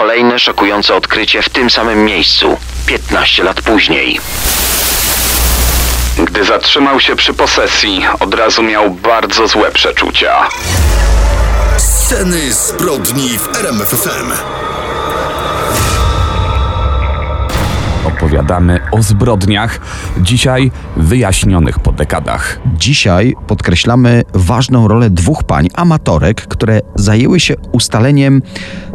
Kolejne szokujące odkrycie w tym samym miejscu, 15 lat później. Gdy zatrzymał się przy posesji, od razu miał bardzo złe przeczucia. Sceny zbrodni w RMFFM. Opowiadamy o zbrodniach, dzisiaj wyjaśnionych po dekadach. Dzisiaj podkreślamy ważną rolę dwóch pań, amatorek, które zajęły się ustaleniem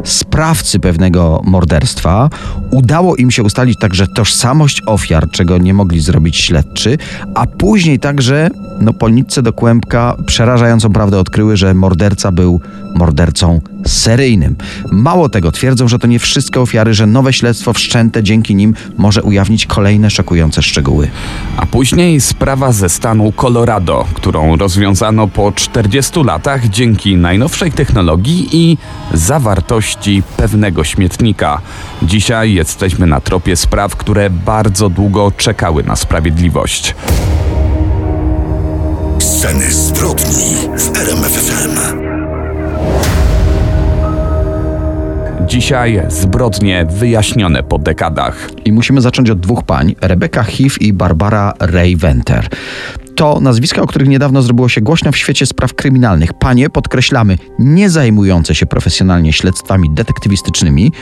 sprawcy pewnego morderstwa. Udało im się ustalić także tożsamość ofiar, czego nie mogli zrobić śledczy, a później także no, po nitce do kłębka przerażającą prawdę odkryły, że morderca był mordercą seryjnym. Mało tego, twierdzą, że to nie wszystkie ofiary, że nowe śledztwo wszczęte dzięki nim może ujawnić kolejne szokujące szczegóły. A później sprawa ze stanu Colorado, którą rozwiązano po 40 latach dzięki najnowszej technologii i zawartości pewnego śmietnika. Dzisiaj jesteśmy na tropie spraw, które bardzo długo czekały na sprawiedliwość. Sceny zbrodni w RMFFM. Dzisiaj zbrodnie wyjaśnione po dekadach. I musimy zacząć od dwóch pań, Rebecca Heath i Barbara Ray Venter. To nazwiska, o których niedawno zrobiło się głośno w świecie spraw kryminalnych. Panie, podkreślamy, nie zajmujące się profesjonalnie śledztwami detektywistycznymi,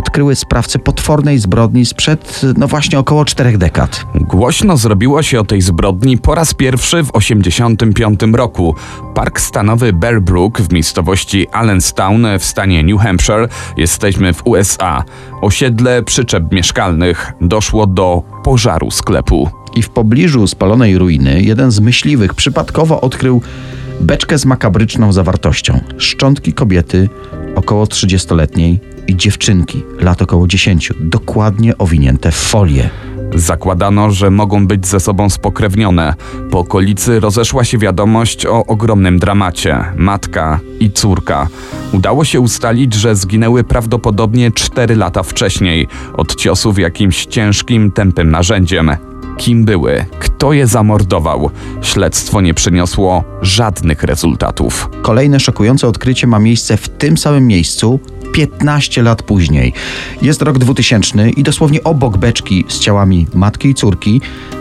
odkryły sprawcę potwornej zbrodni sprzed, no właśnie, około czterech dekad. Głośno zrobiło się o tej zbrodni po raz pierwszy w 1985 roku. Park stanowy Bear Brook w miejscowości Allenstown w stanie New Hampshire, jesteśmy w USA. Osiedle przyczep mieszkalnych doszło do pożaru sklepu. I w pobliżu spalonej ruiny jeden z myśliwych przypadkowo odkrył beczkę z makabryczną zawartością. Szczątki kobiety około 30-letniej i dziewczynki lat około 10, dokładnie owinięte w folię. Zakładano, że mogą być ze sobą spokrewnione. Po okolicy rozeszła się wiadomość o ogromnym dramacie matka i córka. Udało się ustalić, że zginęły prawdopodobnie 4 lata wcześniej od ciosów jakimś ciężkim, tępym narzędziem. Kim były? Kto je zamordował? Śledztwo nie przyniosło żadnych rezultatów. Kolejne szokujące odkrycie ma miejsce w tym samym miejscu 15 lat później. Jest rok 2000 i dosłownie obok beczki z ciałami matki i córki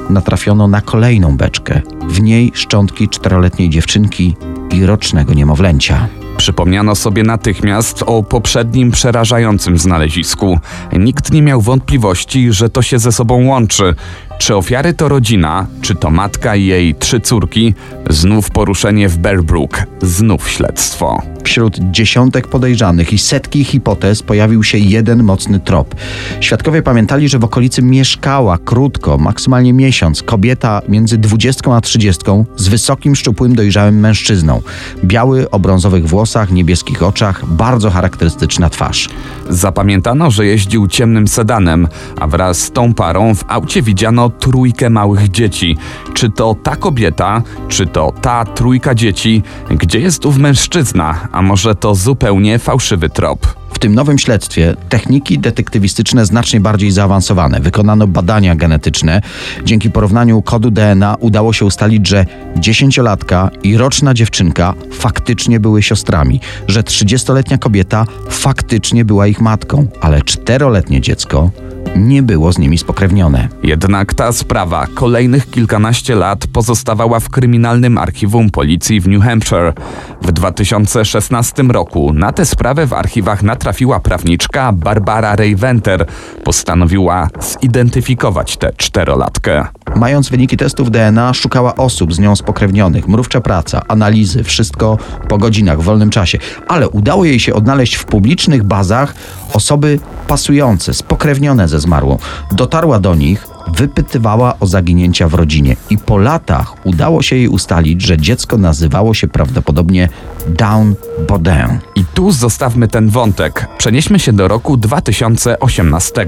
natrafiono na kolejną beczkę. W niej szczątki czteroletniej dziewczynki i rocznego niemowlęcia. Przypomniano sobie natychmiast o poprzednim przerażającym znalezisku. Nikt nie miał wątpliwości, że to się ze sobą łączy. Czy ofiary to rodzina, czy to matka i jej trzy córki? Znów poruszenie w Bearbrook, znów śledztwo. Wśród dziesiątek podejrzanych i setki hipotez pojawił się jeden mocny trop. Świadkowie pamiętali, że w okolicy mieszkała krótko, maksymalnie miesiąc, kobieta między 20 a 30 z wysokim, szczupłym, dojrzałym mężczyzną. Biały, o brązowych włosach, niebieskich oczach, bardzo charakterystyczna twarz. Zapamiętano, że jeździł ciemnym sedanem, a wraz z tą parą w aucie widziano trójkę małych dzieci. Czy to ta kobieta, czy to ta trójka dzieci? Gdzie jest ów mężczyzna? A może to zupełnie fałszywy trop? W tym nowym śledztwie techniki detektywistyczne znacznie bardziej zaawansowane. Wykonano badania genetyczne. Dzięki porównaniu kodu DNA udało się ustalić, że dziesięciolatka i roczna dziewczynka faktycznie były siostrami, że trzydziestoletnia kobieta faktycznie była ich matką, ale czteroletnie dziecko nie było z nimi spokrewnione. Jednak ta sprawa kolejnych kilkanaście lat pozostawała w kryminalnym archiwum policji w New Hampshire. W 2016 roku na tę sprawę w archiwach natrafiła prawniczka Barbara Ray-Venter. Postanowiła zidentyfikować tę czterolatkę. Mając wyniki testów DNA, szukała osób z nią spokrewnionych. Mrówcza praca, analizy, wszystko po godzinach, w wolnym czasie. Ale udało jej się odnaleźć w publicznych bazach osoby pasujące, spokrewnione ze zmarłą. Dotarła do nich, wypytywała o zaginięcia w rodzinie i po latach udało się jej ustalić, że dziecko nazywało się prawdopodobnie Down Bodin. I tu zostawmy ten wątek. Przenieśmy się do roku 2018.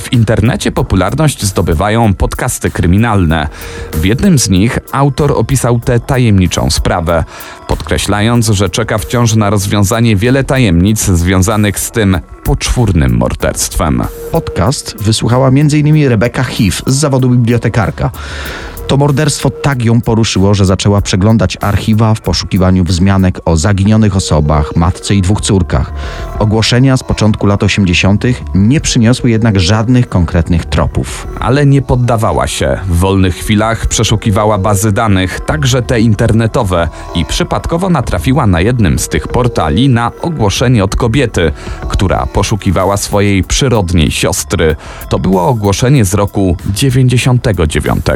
W internecie popularność zdobywają podcasty kryminalne. W jednym z nich autor opisał tę tajemniczą sprawę, podkreślając, że czeka wciąż na rozwiązanie wiele tajemnic związanych z tym poczwórnym morderstwem. Podcast wysłuchała m.in. Rebecca Heath z zawodu bibliotekarka. To morderstwo tak ją poruszyło, że zaczęła przeglądać archiwa w poszukiwaniu wzmianek o zaginionych osobach, matce i dwóch córkach. Ogłoszenia z początku lat 80. nie przyniosły jednak żadnych konkretnych tropów. Ale nie poddawała się. W wolnych chwilach przeszukiwała bazy danych, także te internetowe, i przypadkowo natrafiła na jednym z tych portali na ogłoszenie od kobiety, która poszukiwała swojej przyrodniej siostry. To było ogłoszenie z roku 99.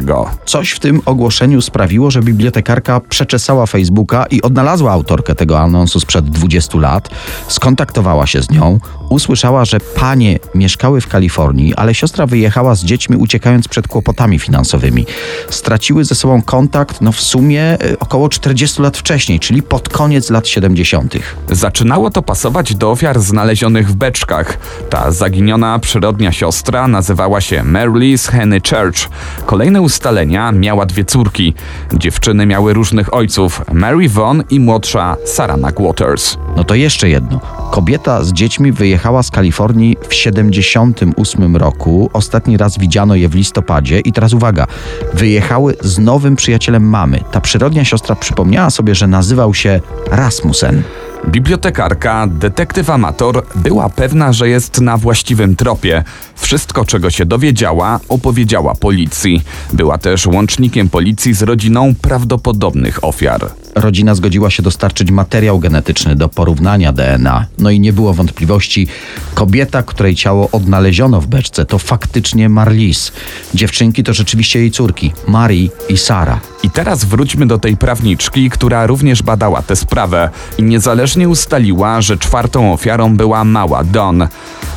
Coś w tym ogłoszeniu sprawiło, że bibliotekarka przeczesała Facebooka i odnalazła autorkę tego anonsu sprzed 20 lat. Skontaktowała się z nią, usłyszała, że panie mieszkały w Kalifornii, ale siostra wyjechała z dziećmi uciekając przed kłopotami finansowymi. Straciły ze sobą kontakt, no w sumie y, około 40 lat wcześniej, czyli pod koniec lat 70. Zaczynało to pasować do ofiar znalezionych w beczkach. Ta zaginiona przyrodnia siostra nazywała się Marylis Henny Church. Kolejne ustalenia miała dwie córki. Dziewczyny miały różnych ojców, Mary Vaughn i młodsza Sarah McWaters. No to jeszcze jedno. Kobieta z dziećmi wyjechała z Kalifornii w 78 roku. Ostatni raz widziano je w listopadzie i teraz uwaga. Wyjechały z nowym przyjacielem mamy. Ta przyrodnia siostra przypomniała sobie, że nazywał się Rasmussen. Bibliotekarka, detektyw amator, była pewna, że jest na właściwym tropie. Wszystko, czego się dowiedziała, opowiedziała policji. Była też łącznikiem policji z rodziną prawdopodobnych ofiar. Rodzina zgodziła się dostarczyć materiał genetyczny do porównania DNA. No i nie było wątpliwości, kobieta, której ciało odnaleziono w beczce, to faktycznie Marlis. Dziewczynki to rzeczywiście jej córki, Marii i Sara. I teraz wróćmy do tej prawniczki, która również badała tę sprawę i niezależnie ustaliła, że czwartą ofiarą była mała Don.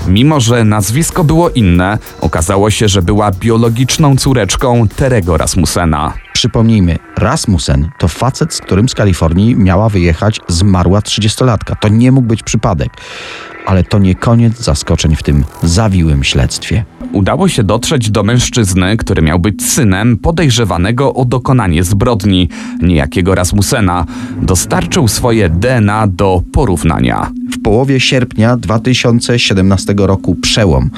Mimo, że nazwisko było inne, okazało się, że była biologiczną córeczką Terego Rasmussena. Przypomnijmy, Rasmussen to facet, z którym z Kalifornii miała wyjechać zmarła 30-latka. To nie mógł być przypadek. Ale to nie koniec zaskoczeń w tym zawiłym śledztwie. Udało się dotrzeć do mężczyzny, który miał być synem podejrzewanego o dokonanie zbrodni, niejakiego Rasmussena. Dostarczył swoje DNA do porównania. W połowie sierpnia 2017 roku przełom.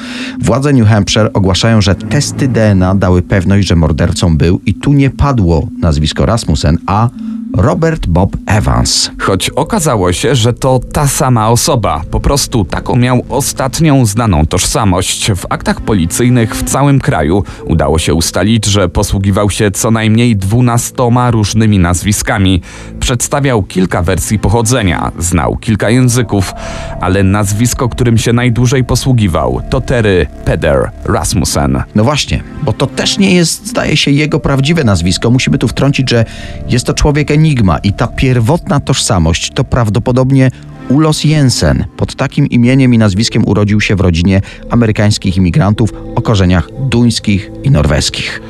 Władze New Hampshire ogłaszają, że testy DNA dały pewność, że mordercą był i tu nie padło nazwisko Rasmussen, a Robert Bob Evans. Choć okazało się, że to ta sama osoba, po prostu taką miał ostatnią znaną tożsamość. W aktach policyjnych w całym kraju udało się ustalić, że posługiwał się co najmniej dwunastoma różnymi nazwiskami. Przedstawiał kilka wersji pochodzenia, znał kilka języków, ale nazwisko, którym się najdłużej posługiwał, to Terry Peder Rasmussen. No właśnie, bo to też nie jest, zdaje się, jego prawdziwe nazwisko. Musimy tu wtrącić, że jest to człowiek enigma i ta pierwotna tożsamość to prawdopodobnie Ulos Jensen. Pod takim imieniem i nazwiskiem urodził się w rodzinie amerykańskich imigrantów o korzeniach duńskich i norweskich.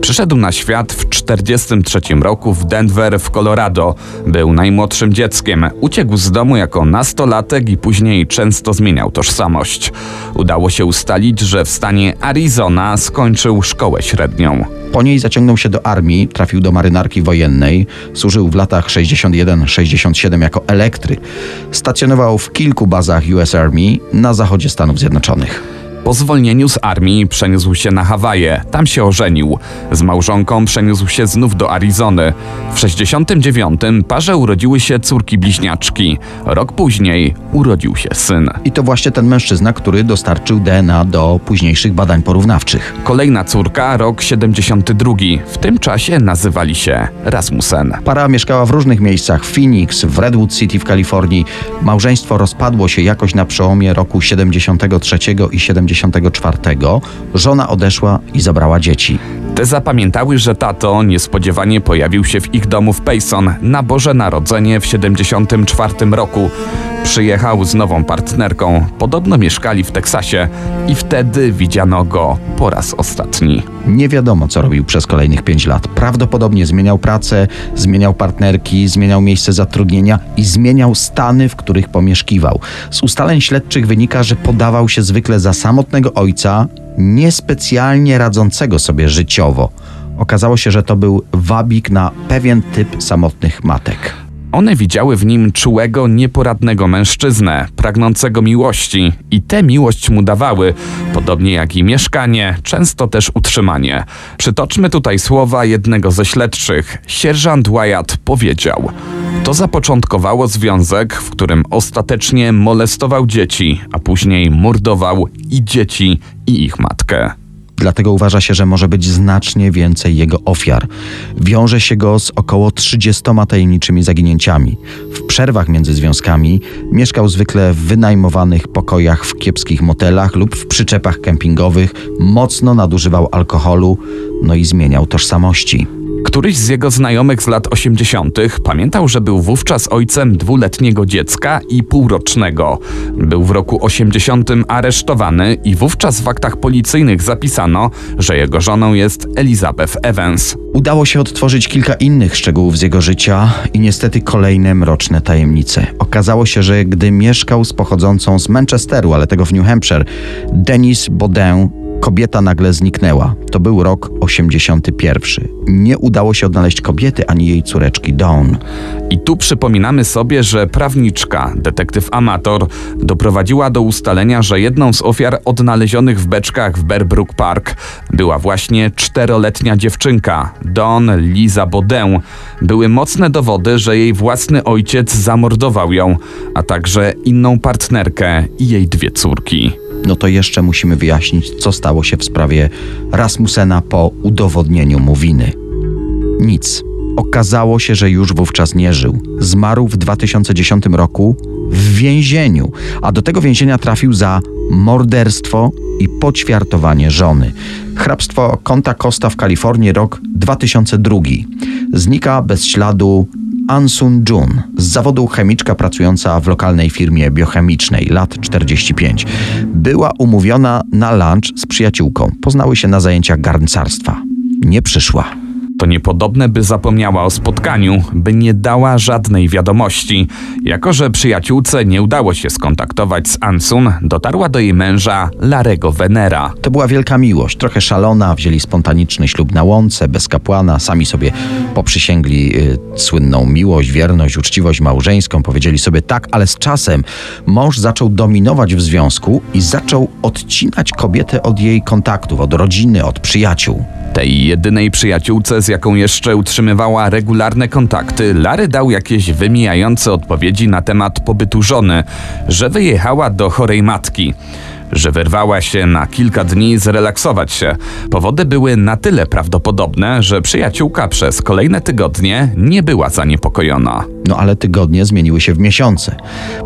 Przyszedł na świat w 1943 roku w Denver w Colorado. Był najmłodszym dzieckiem. Uciekł z domu jako nastolatek i później często zmieniał tożsamość. Udało się ustalić, że w stanie Arizona skończył szkołę średnią. Po niej zaciągnął się do armii, trafił do marynarki wojennej, służył w latach 61-67 jako elektryk. Stacjonował w kilku bazach US Army na zachodzie Stanów Zjednoczonych. Po zwolnieniu z armii przeniósł się na Hawaje. Tam się ożenił. Z małżonką przeniósł się znów do Arizony. W 69 parze urodziły się córki bliźniaczki. Rok później urodził się syn. I to właśnie ten mężczyzna, który dostarczył DNA do późniejszych badań porównawczych. Kolejna córka, rok 72. W tym czasie nazywali się Rasmussen. Para mieszkała w różnych miejscach, w Phoenix, w Redwood City w Kalifornii. Małżeństwo rozpadło się jakoś na przełomie roku 73 i 74. Żona odeszła i zabrała dzieci. Te zapamiętały, że tato niespodziewanie pojawił się w ich domu w Payson na Boże Narodzenie w 74 roku. Przyjechał z nową partnerką, podobno mieszkali w Teksasie i wtedy widziano go po raz ostatni. Nie wiadomo, co robił przez kolejnych pięć lat. Prawdopodobnie zmieniał pracę, zmieniał partnerki, zmieniał miejsce zatrudnienia i zmieniał stany, w których pomieszkiwał. Z ustaleń śledczych wynika, że podawał się zwykle za samotnego ojca, niespecjalnie radzącego sobie życiowo. Okazało się, że to był wabik na pewien typ samotnych matek. One widziały w nim czułego, nieporadnego mężczyznę, pragnącego miłości i tę miłość mu dawały, podobnie jak i mieszkanie, często też utrzymanie. Przytoczmy tutaj słowa jednego ze śledczych. Sierżant Wyatt powiedział: To zapoczątkowało związek, w którym ostatecznie molestował dzieci, a później mordował i dzieci, i ich matkę. Dlatego uważa się, że może być znacznie więcej jego ofiar. Wiąże się go z około 30 tajemniczymi zaginięciami. W przerwach między związkami mieszkał zwykle w wynajmowanych pokojach w kiepskich motelach lub w przyczepach kempingowych, mocno nadużywał alkoholu, no i zmieniał tożsamości. Któryś z jego znajomych z lat 80. pamiętał, że był wówczas ojcem dwuletniego dziecka i półrocznego. Był w roku 80 aresztowany i wówczas w aktach policyjnych zapisano, że jego żoną jest Elizabeth Evans. Udało się odtworzyć kilka innych szczegółów z jego życia i niestety kolejne mroczne tajemnice. Okazało się, że gdy mieszkał z pochodzącą z Manchesteru, ale tego w New Hampshire, Denise Baudin, kobieta nagle zniknęła. To był rok 81. Nie udało się odnaleźć kobiety ani jej córeczki Dawn. I tu przypominamy sobie, że prawniczka, detektyw amator, doprowadziła do ustalenia, że jedną z ofiar odnalezionych w beczkach w Bearbrook Park była właśnie czteroletnia dziewczynka, Dawn Liza Baudin. Były mocne dowody, że jej własny ojciec zamordował ją, a także inną partnerkę i jej dwie córki. No to jeszcze musimy wyjaśnić, co stało się w sprawie Rasmusena po udowodnieniu mu winy. Nic. Okazało się, że już wówczas nie żył. Zmarł w 2010 roku w więzieniu, a do tego więzienia trafił za morderstwo i poćwiartowanie żony. Hrabstwo Conta Costa w Kalifornii, rok 2002. Znika bez śladu Ansun Jun, z zawodu chemiczka pracująca w lokalnej firmie biochemicznej, lat 45. Była umówiona na lunch z przyjaciółką. Poznały się na zajęciach garncarstwa. Nie przyszła. To niepodobne, by zapomniała o spotkaniu, by nie dała żadnej wiadomości. Jako, że przyjaciółce nie udało się skontaktować z Ansun, dotarła do jej męża Larego Venera. To była wielka miłość, trochę szalona, wzięli spontaniczny ślub na łące, bez kapłana, sami sobie poprzysięgli y, słynną miłość, wierność, uczciwość małżeńską, powiedzieli sobie tak, ale z czasem mąż zaczął dominować w związku i zaczął odcinać kobietę od jej kontaktów, od rodziny, od przyjaciół. Tej jedynej przyjaciółce, z jaką jeszcze utrzymywała regularne kontakty, Lary dał jakieś wymijające odpowiedzi na temat pobytu żony, że wyjechała do chorej matki że wyrwała się na kilka dni zrelaksować się. Powody były na tyle prawdopodobne, że przyjaciółka przez kolejne tygodnie nie była zaniepokojona. No ale tygodnie zmieniły się w miesiące.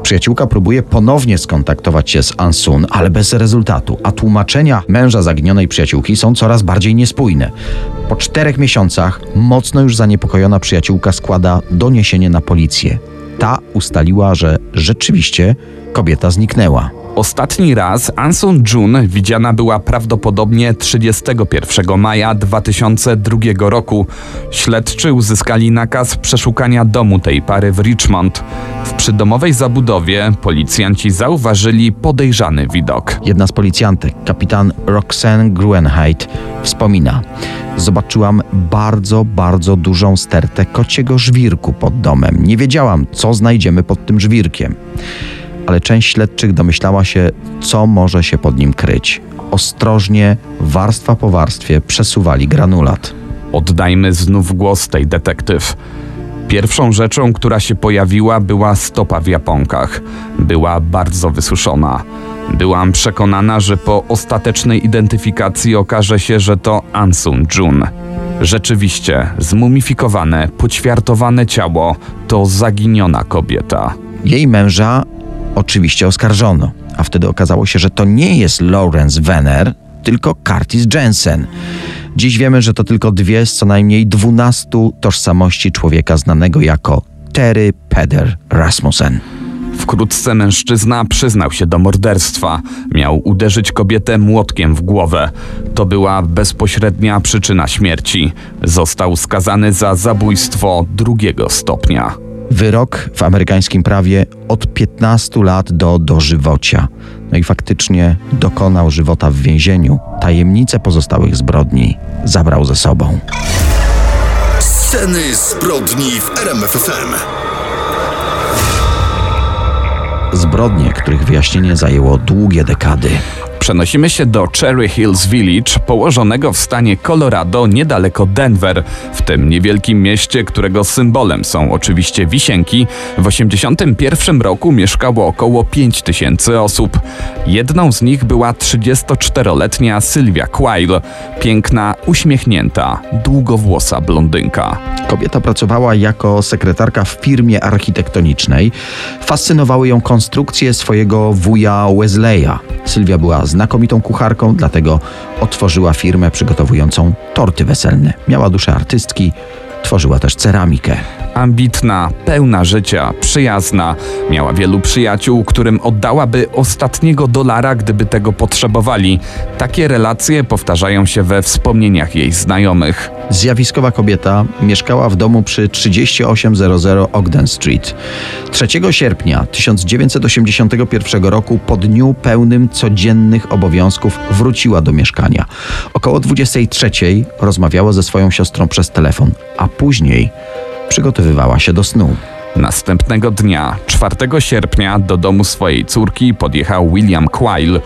Przyjaciółka próbuje ponownie skontaktować się z Ansun, ale bez rezultatu, a tłumaczenia męża zaginionej przyjaciółki są coraz bardziej niespójne. Po czterech miesiącach mocno już zaniepokojona przyjaciółka składa doniesienie na policję. Ta ustaliła, że rzeczywiście kobieta zniknęła. Ostatni raz Ansun Jun widziana była prawdopodobnie 31 maja 2002 roku. Śledczy uzyskali nakaz przeszukania domu tej pary w Richmond. W przydomowej zabudowie policjanci zauważyli podejrzany widok. Jedna z policjantek, kapitan Roxanne Gruenheit, wspomina: Zobaczyłam bardzo, bardzo dużą stertę kociego żwirku pod domem. Nie wiedziałam, co znajdziemy pod tym żwirkiem ale część śledczych domyślała się, co może się pod nim kryć. Ostrożnie, warstwa po warstwie przesuwali granulat. Oddajmy znów głos tej detektyw. Pierwszą rzeczą, która się pojawiła, była stopa w japonkach. Była bardzo wysuszona. Byłam przekonana, że po ostatecznej identyfikacji okaże się, że to Ansun Jun. Rzeczywiście, zmumifikowane, poćwiartowane ciało to zaginiona kobieta. Jej męża oczywiście oskarżono, a wtedy okazało się, że to nie jest Lawrence Venner, tylko Curtis Jensen. Dziś wiemy, że to tylko dwie z co najmniej dwunastu tożsamości człowieka znanego jako Terry Peder Rasmussen. Wkrótce mężczyzna przyznał się do morderstwa. Miał uderzyć kobietę młotkiem w głowę. To była bezpośrednia przyczyna śmierci. Został skazany za zabójstwo drugiego stopnia wyrok w amerykańskim prawie od 15 lat do dożywocia. No i faktycznie dokonał żywota w więzieniu. Tajemnice pozostałych zbrodni zabrał ze sobą. Sceny zbrodni w RMFFM. Zbrodnie, których wyjaśnienie zajęło długie dekady. Przenosimy się do Cherry Hills Village, położonego w stanie Colorado niedaleko Denver. W tym niewielkim mieście, którego symbolem są oczywiście wisienki, w 1981 roku mieszkało około 5 tysięcy osób. Jedną z nich była 34-letnia Sylwia Quayle, piękna, uśmiechnięta, długowłosa blondynka. Kobieta pracowała jako sekretarka w firmie architektonicznej. Fascynowały ją konstrukcje swojego wuja Wesleya. Sylwia była znakomitą kucharką, dlatego otworzyła firmę przygotowującą torty weselne. Miała duszę artystki, tworzyła też ceramikę. Ambitna, pełna życia, przyjazna. Miała wielu przyjaciół, którym oddałaby ostatniego dolara, gdyby tego potrzebowali. Takie relacje powtarzają się we wspomnieniach jej znajomych. Zjawiskowa kobieta mieszkała w domu przy 3800 Ogden Street. 3 sierpnia 1981 roku po dniu pełnym codziennych obowiązków wróciła do mieszkania. Około 23 rozmawiała ze swoją siostrą przez telefon, a później przygotowywała się do snu. Następnego dnia, 4 sierpnia, do domu swojej córki podjechał William Quayle.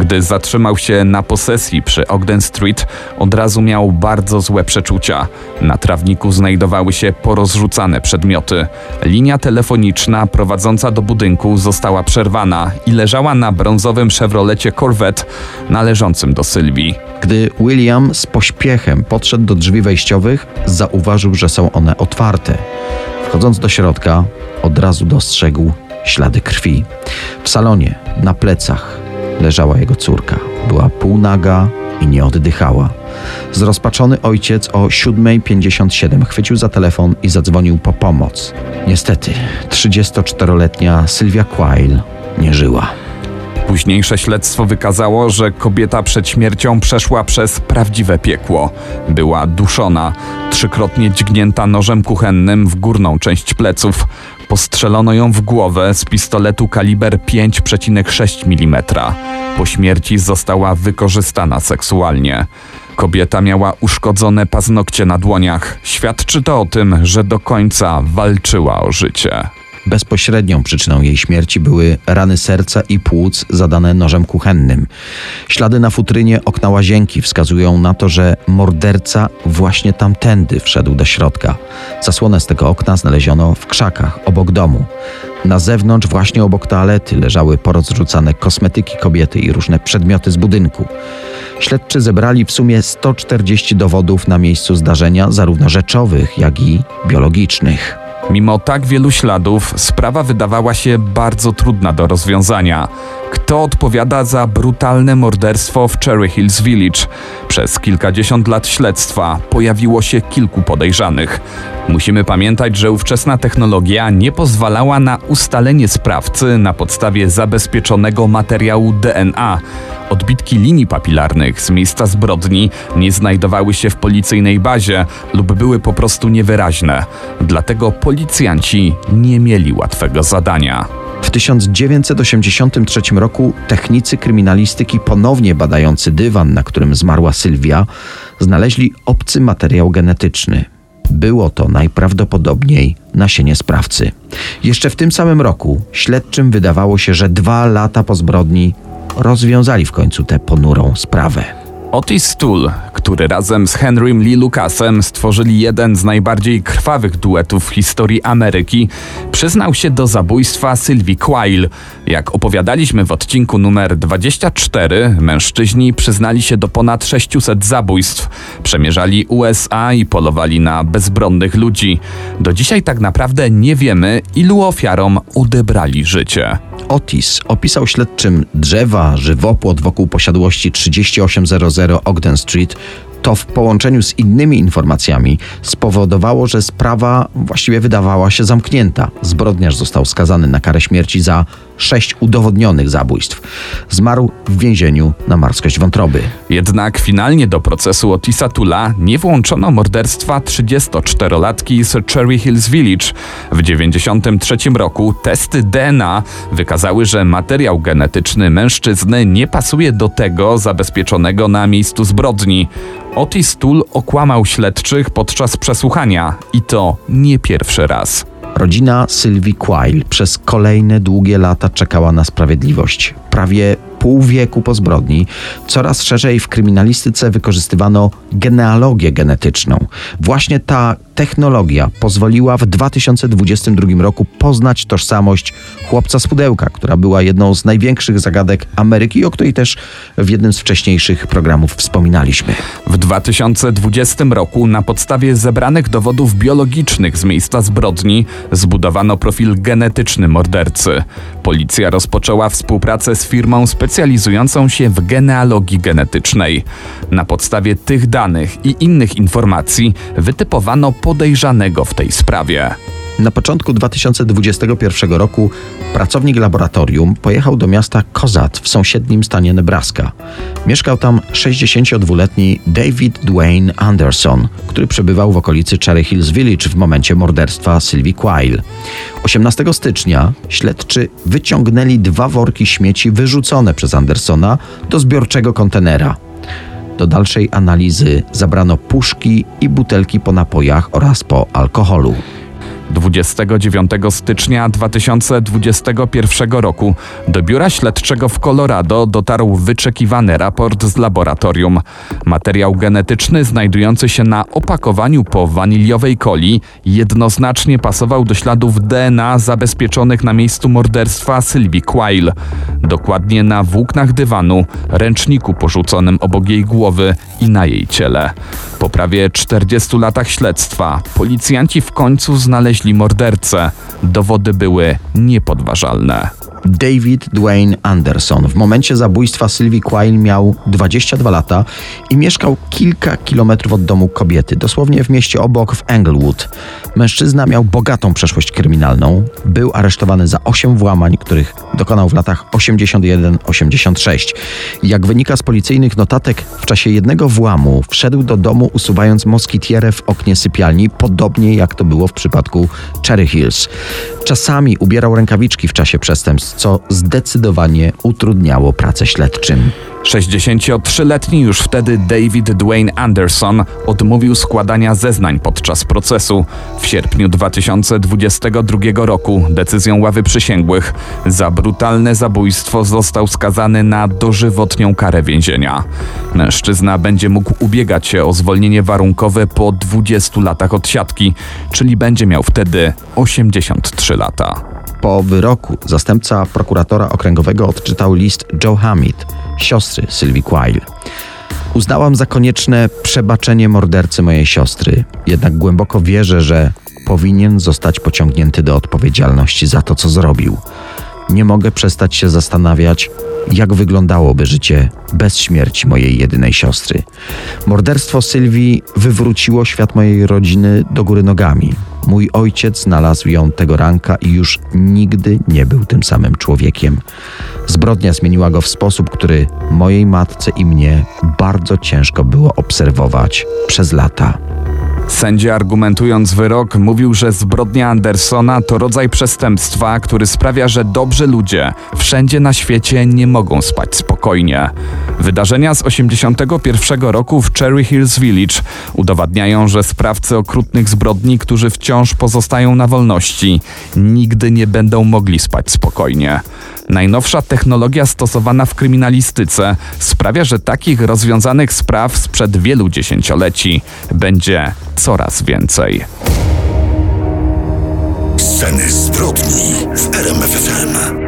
Gdy zatrzymał się na posesji przy Ogden Street, od razu miał bardzo złe przeczucia. Na trawniku znajdowały się porozrzucane przedmioty. Linia telefoniczna prowadząca do budynku została przerwana i leżała na brązowym Chevrolecie Corvette należącym do Sylwii. Gdy William z pośpiechem podszedł do drzwi wejściowych, zauważył, że są one otwarte. Wchodząc do środka, od razu dostrzegł ślady krwi. W salonie, na plecach, leżała jego córka. Była półnaga i nie oddychała. Zrozpaczony ojciec o 7.57 chwycił za telefon i zadzwonił po pomoc. Niestety, 34-letnia Sylwia Quayle nie żyła. Późniejsze śledztwo wykazało, że kobieta przed śmiercią przeszła przez prawdziwe piekło. Była duszona, trzykrotnie dźgnięta nożem kuchennym w górną część pleców. Postrzelono ją w głowę z pistoletu kaliber 5,6 mm. Po śmierci została wykorzystana seksualnie. Kobieta miała uszkodzone paznokcie na dłoniach. Świadczy to o tym, że do końca walczyła o życie. Bezpośrednią przyczyną jej śmierci były rany serca i płuc zadane nożem kuchennym. Ślady na futrynie okna łazienki wskazują na to, że morderca właśnie tamtędy wszedł do środka. Zasłonę z tego okna znaleziono w krzakach obok domu. Na zewnątrz, właśnie obok toalety, leżały porozrzucane kosmetyki kobiety i różne przedmioty z budynku. Śledczy zebrali w sumie 140 dowodów na miejscu zdarzenia, zarówno rzeczowych, jak i biologicznych. Mimo tak wielu śladów, sprawa wydawała się bardzo trudna do rozwiązania. Kto odpowiada za brutalne morderstwo w Cherry Hills Village? Przez kilkadziesiąt lat śledztwa pojawiło się kilku podejrzanych. Musimy pamiętać, że ówczesna technologia nie pozwalała na ustalenie sprawcy na podstawie zabezpieczonego materiału DNA. Odbitki linii papilarnych z miejsca zbrodni nie znajdowały się w policyjnej bazie lub były po prostu niewyraźne. Dlatego policjanci nie mieli łatwego zadania. W 1983 roku technicy kryminalistyki ponownie badający dywan, na którym zmarła Sylwia, znaleźli obcy materiał genetyczny. Było to najprawdopodobniej nasienie sprawcy. Jeszcze w tym samym roku śledczym wydawało się, że dwa lata po zbrodni rozwiązali w końcu tę ponurą sprawę. Otis Stool, który razem z Henrym Lee Lucasem stworzyli jeden z najbardziej krwawych duetów w historii Ameryki, przyznał się do zabójstwa Sylwii Quayle. Jak opowiadaliśmy w odcinku numer 24, mężczyźni przyznali się do ponad 600 zabójstw. Przemierzali USA i polowali na bezbronnych ludzi. Do dzisiaj tak naprawdę nie wiemy, ilu ofiarom odebrali życie. Otis opisał śledczym drzewa, żywopłot wokół posiadłości 3800 Ogden Street. To w połączeniu z innymi informacjami spowodowało, że sprawa właściwie wydawała się zamknięta. Zbrodniarz został skazany na karę śmierci za sześć udowodnionych zabójstw. Zmarł w więzieniu na marskość wątroby. Jednak finalnie do procesu Otisa Tula nie włączono morderstwa 34-latki z Cherry Hills Village. W 1993 roku testy DNA wykazały, że materiał genetyczny mężczyzny nie pasuje do tego zabezpieczonego na miejscu zbrodni. Otis Tool okłamał śledczych podczas przesłuchania i to nie pierwszy raz. Rodzina Sylwii Quayle przez kolejne długie lata czekała na sprawiedliwość. Prawie pół wieku po zbrodni coraz szerzej w kryminalistyce wykorzystywano genealogię genetyczną. Właśnie ta technologia pozwoliła w 2022 roku poznać tożsamość chłopca z pudełka, która była jedną z największych zagadek Ameryki, o której też w jednym z wcześniejszych programów wspominaliśmy. W 2020 roku na podstawie zebranych dowodów biologicznych z miejsca zbrodni zbudowano profil genetyczny mordercy. Policja rozpoczęła współpracę z firmą specjalizującą się w genealogii genetycznej. Na podstawie tych danych i innych informacji wytypowano podejrzanego w tej sprawie. Na początku 2021 roku pracownik laboratorium pojechał do miasta Kozat w sąsiednim stanie Nebraska. Mieszkał tam 62-letni David Dwayne Anderson, który przebywał w okolicy Cherry Hills Village w momencie morderstwa Sylvie Quayle. 18 stycznia śledczy wyciągnęli dwa worki śmieci wyrzucone przez Andersona do zbiorczego kontenera. Do dalszej analizy zabrano puszki i butelki po napojach oraz po alkoholu. 29 stycznia 2021 roku do biura śledczego w Colorado dotarł wyczekiwany raport z laboratorium. Materiał genetyczny znajdujący się na opakowaniu po waniliowej coli jednoznacznie pasował do śladów DNA zabezpieczonych na miejscu morderstwa Sylwii Quayle. Dokładnie na włóknach dywanu, ręczniku porzuconym obok jej głowy i na jej ciele. Po prawie 40 latach śledztwa policjanci w końcu znaleźli mordercę. Dowody były niepodważalne. David Dwayne Anderson w momencie zabójstwa Sylwii Quayle miał 22 lata i mieszkał kilka kilometrów od domu kobiety, dosłownie w mieście obok w Englewood. Mężczyzna miał bogatą przeszłość kryminalną. Był aresztowany za 8 włamań, których dokonał w latach 81-86. Jak wynika z policyjnych notatek, w czasie jednego włamu wszedł do domu usuwając moskitierę w oknie sypialni, podobnie jak to było w przypadku Cherry Hills. Czasami ubierał rękawiczki w czasie przestępstw, co zdecydowanie utrudniało pracę śledczym. 63-letni już wtedy David Dwayne Anderson odmówił składania zeznań podczas procesu. W sierpniu 2022 roku decyzją ławy przysięgłych za brutalne zabójstwo został skazany na dożywotnią karę więzienia. Mężczyzna będzie mógł ubiegać się o zwolnienie warunkowe po 20 latach odsiadki, czyli będzie miał wtedy 83 lata. Po wyroku zastępca prokuratora okręgowego odczytał list Joe Hamid, siostry Sylwii Quayle. Uznałam za konieczne przebaczenie mordercy mojej siostry, jednak głęboko wierzę, że powinien zostać pociągnięty do odpowiedzialności za to, co zrobił. Nie mogę przestać się zastanawiać, jak wyglądałoby życie bez śmierci mojej jedynej siostry. Morderstwo Sylwii wywróciło świat mojej rodziny do góry nogami. Mój ojciec znalazł ją tego ranka i już nigdy nie był tym samym człowiekiem. Zbrodnia zmieniła go w sposób, który mojej matce i mnie bardzo ciężko było obserwować przez lata. Sędzia argumentując wyrok mówił, że zbrodnia Andersona to rodzaj przestępstwa, który sprawia, że dobrzy ludzie wszędzie na świecie nie mogą spać spokojnie. Wydarzenia z 81 roku w Cherry Hills Village udowadniają, że sprawcy okrutnych zbrodni, którzy wciąż pozostają na wolności, nigdy nie będą mogli spać spokojnie. Najnowsza technologia stosowana w kryminalistyce sprawia, że takich rozwiązanych spraw sprzed wielu dziesięcioleci będzie coraz więcej. Sceny zbrodni w RMFFM.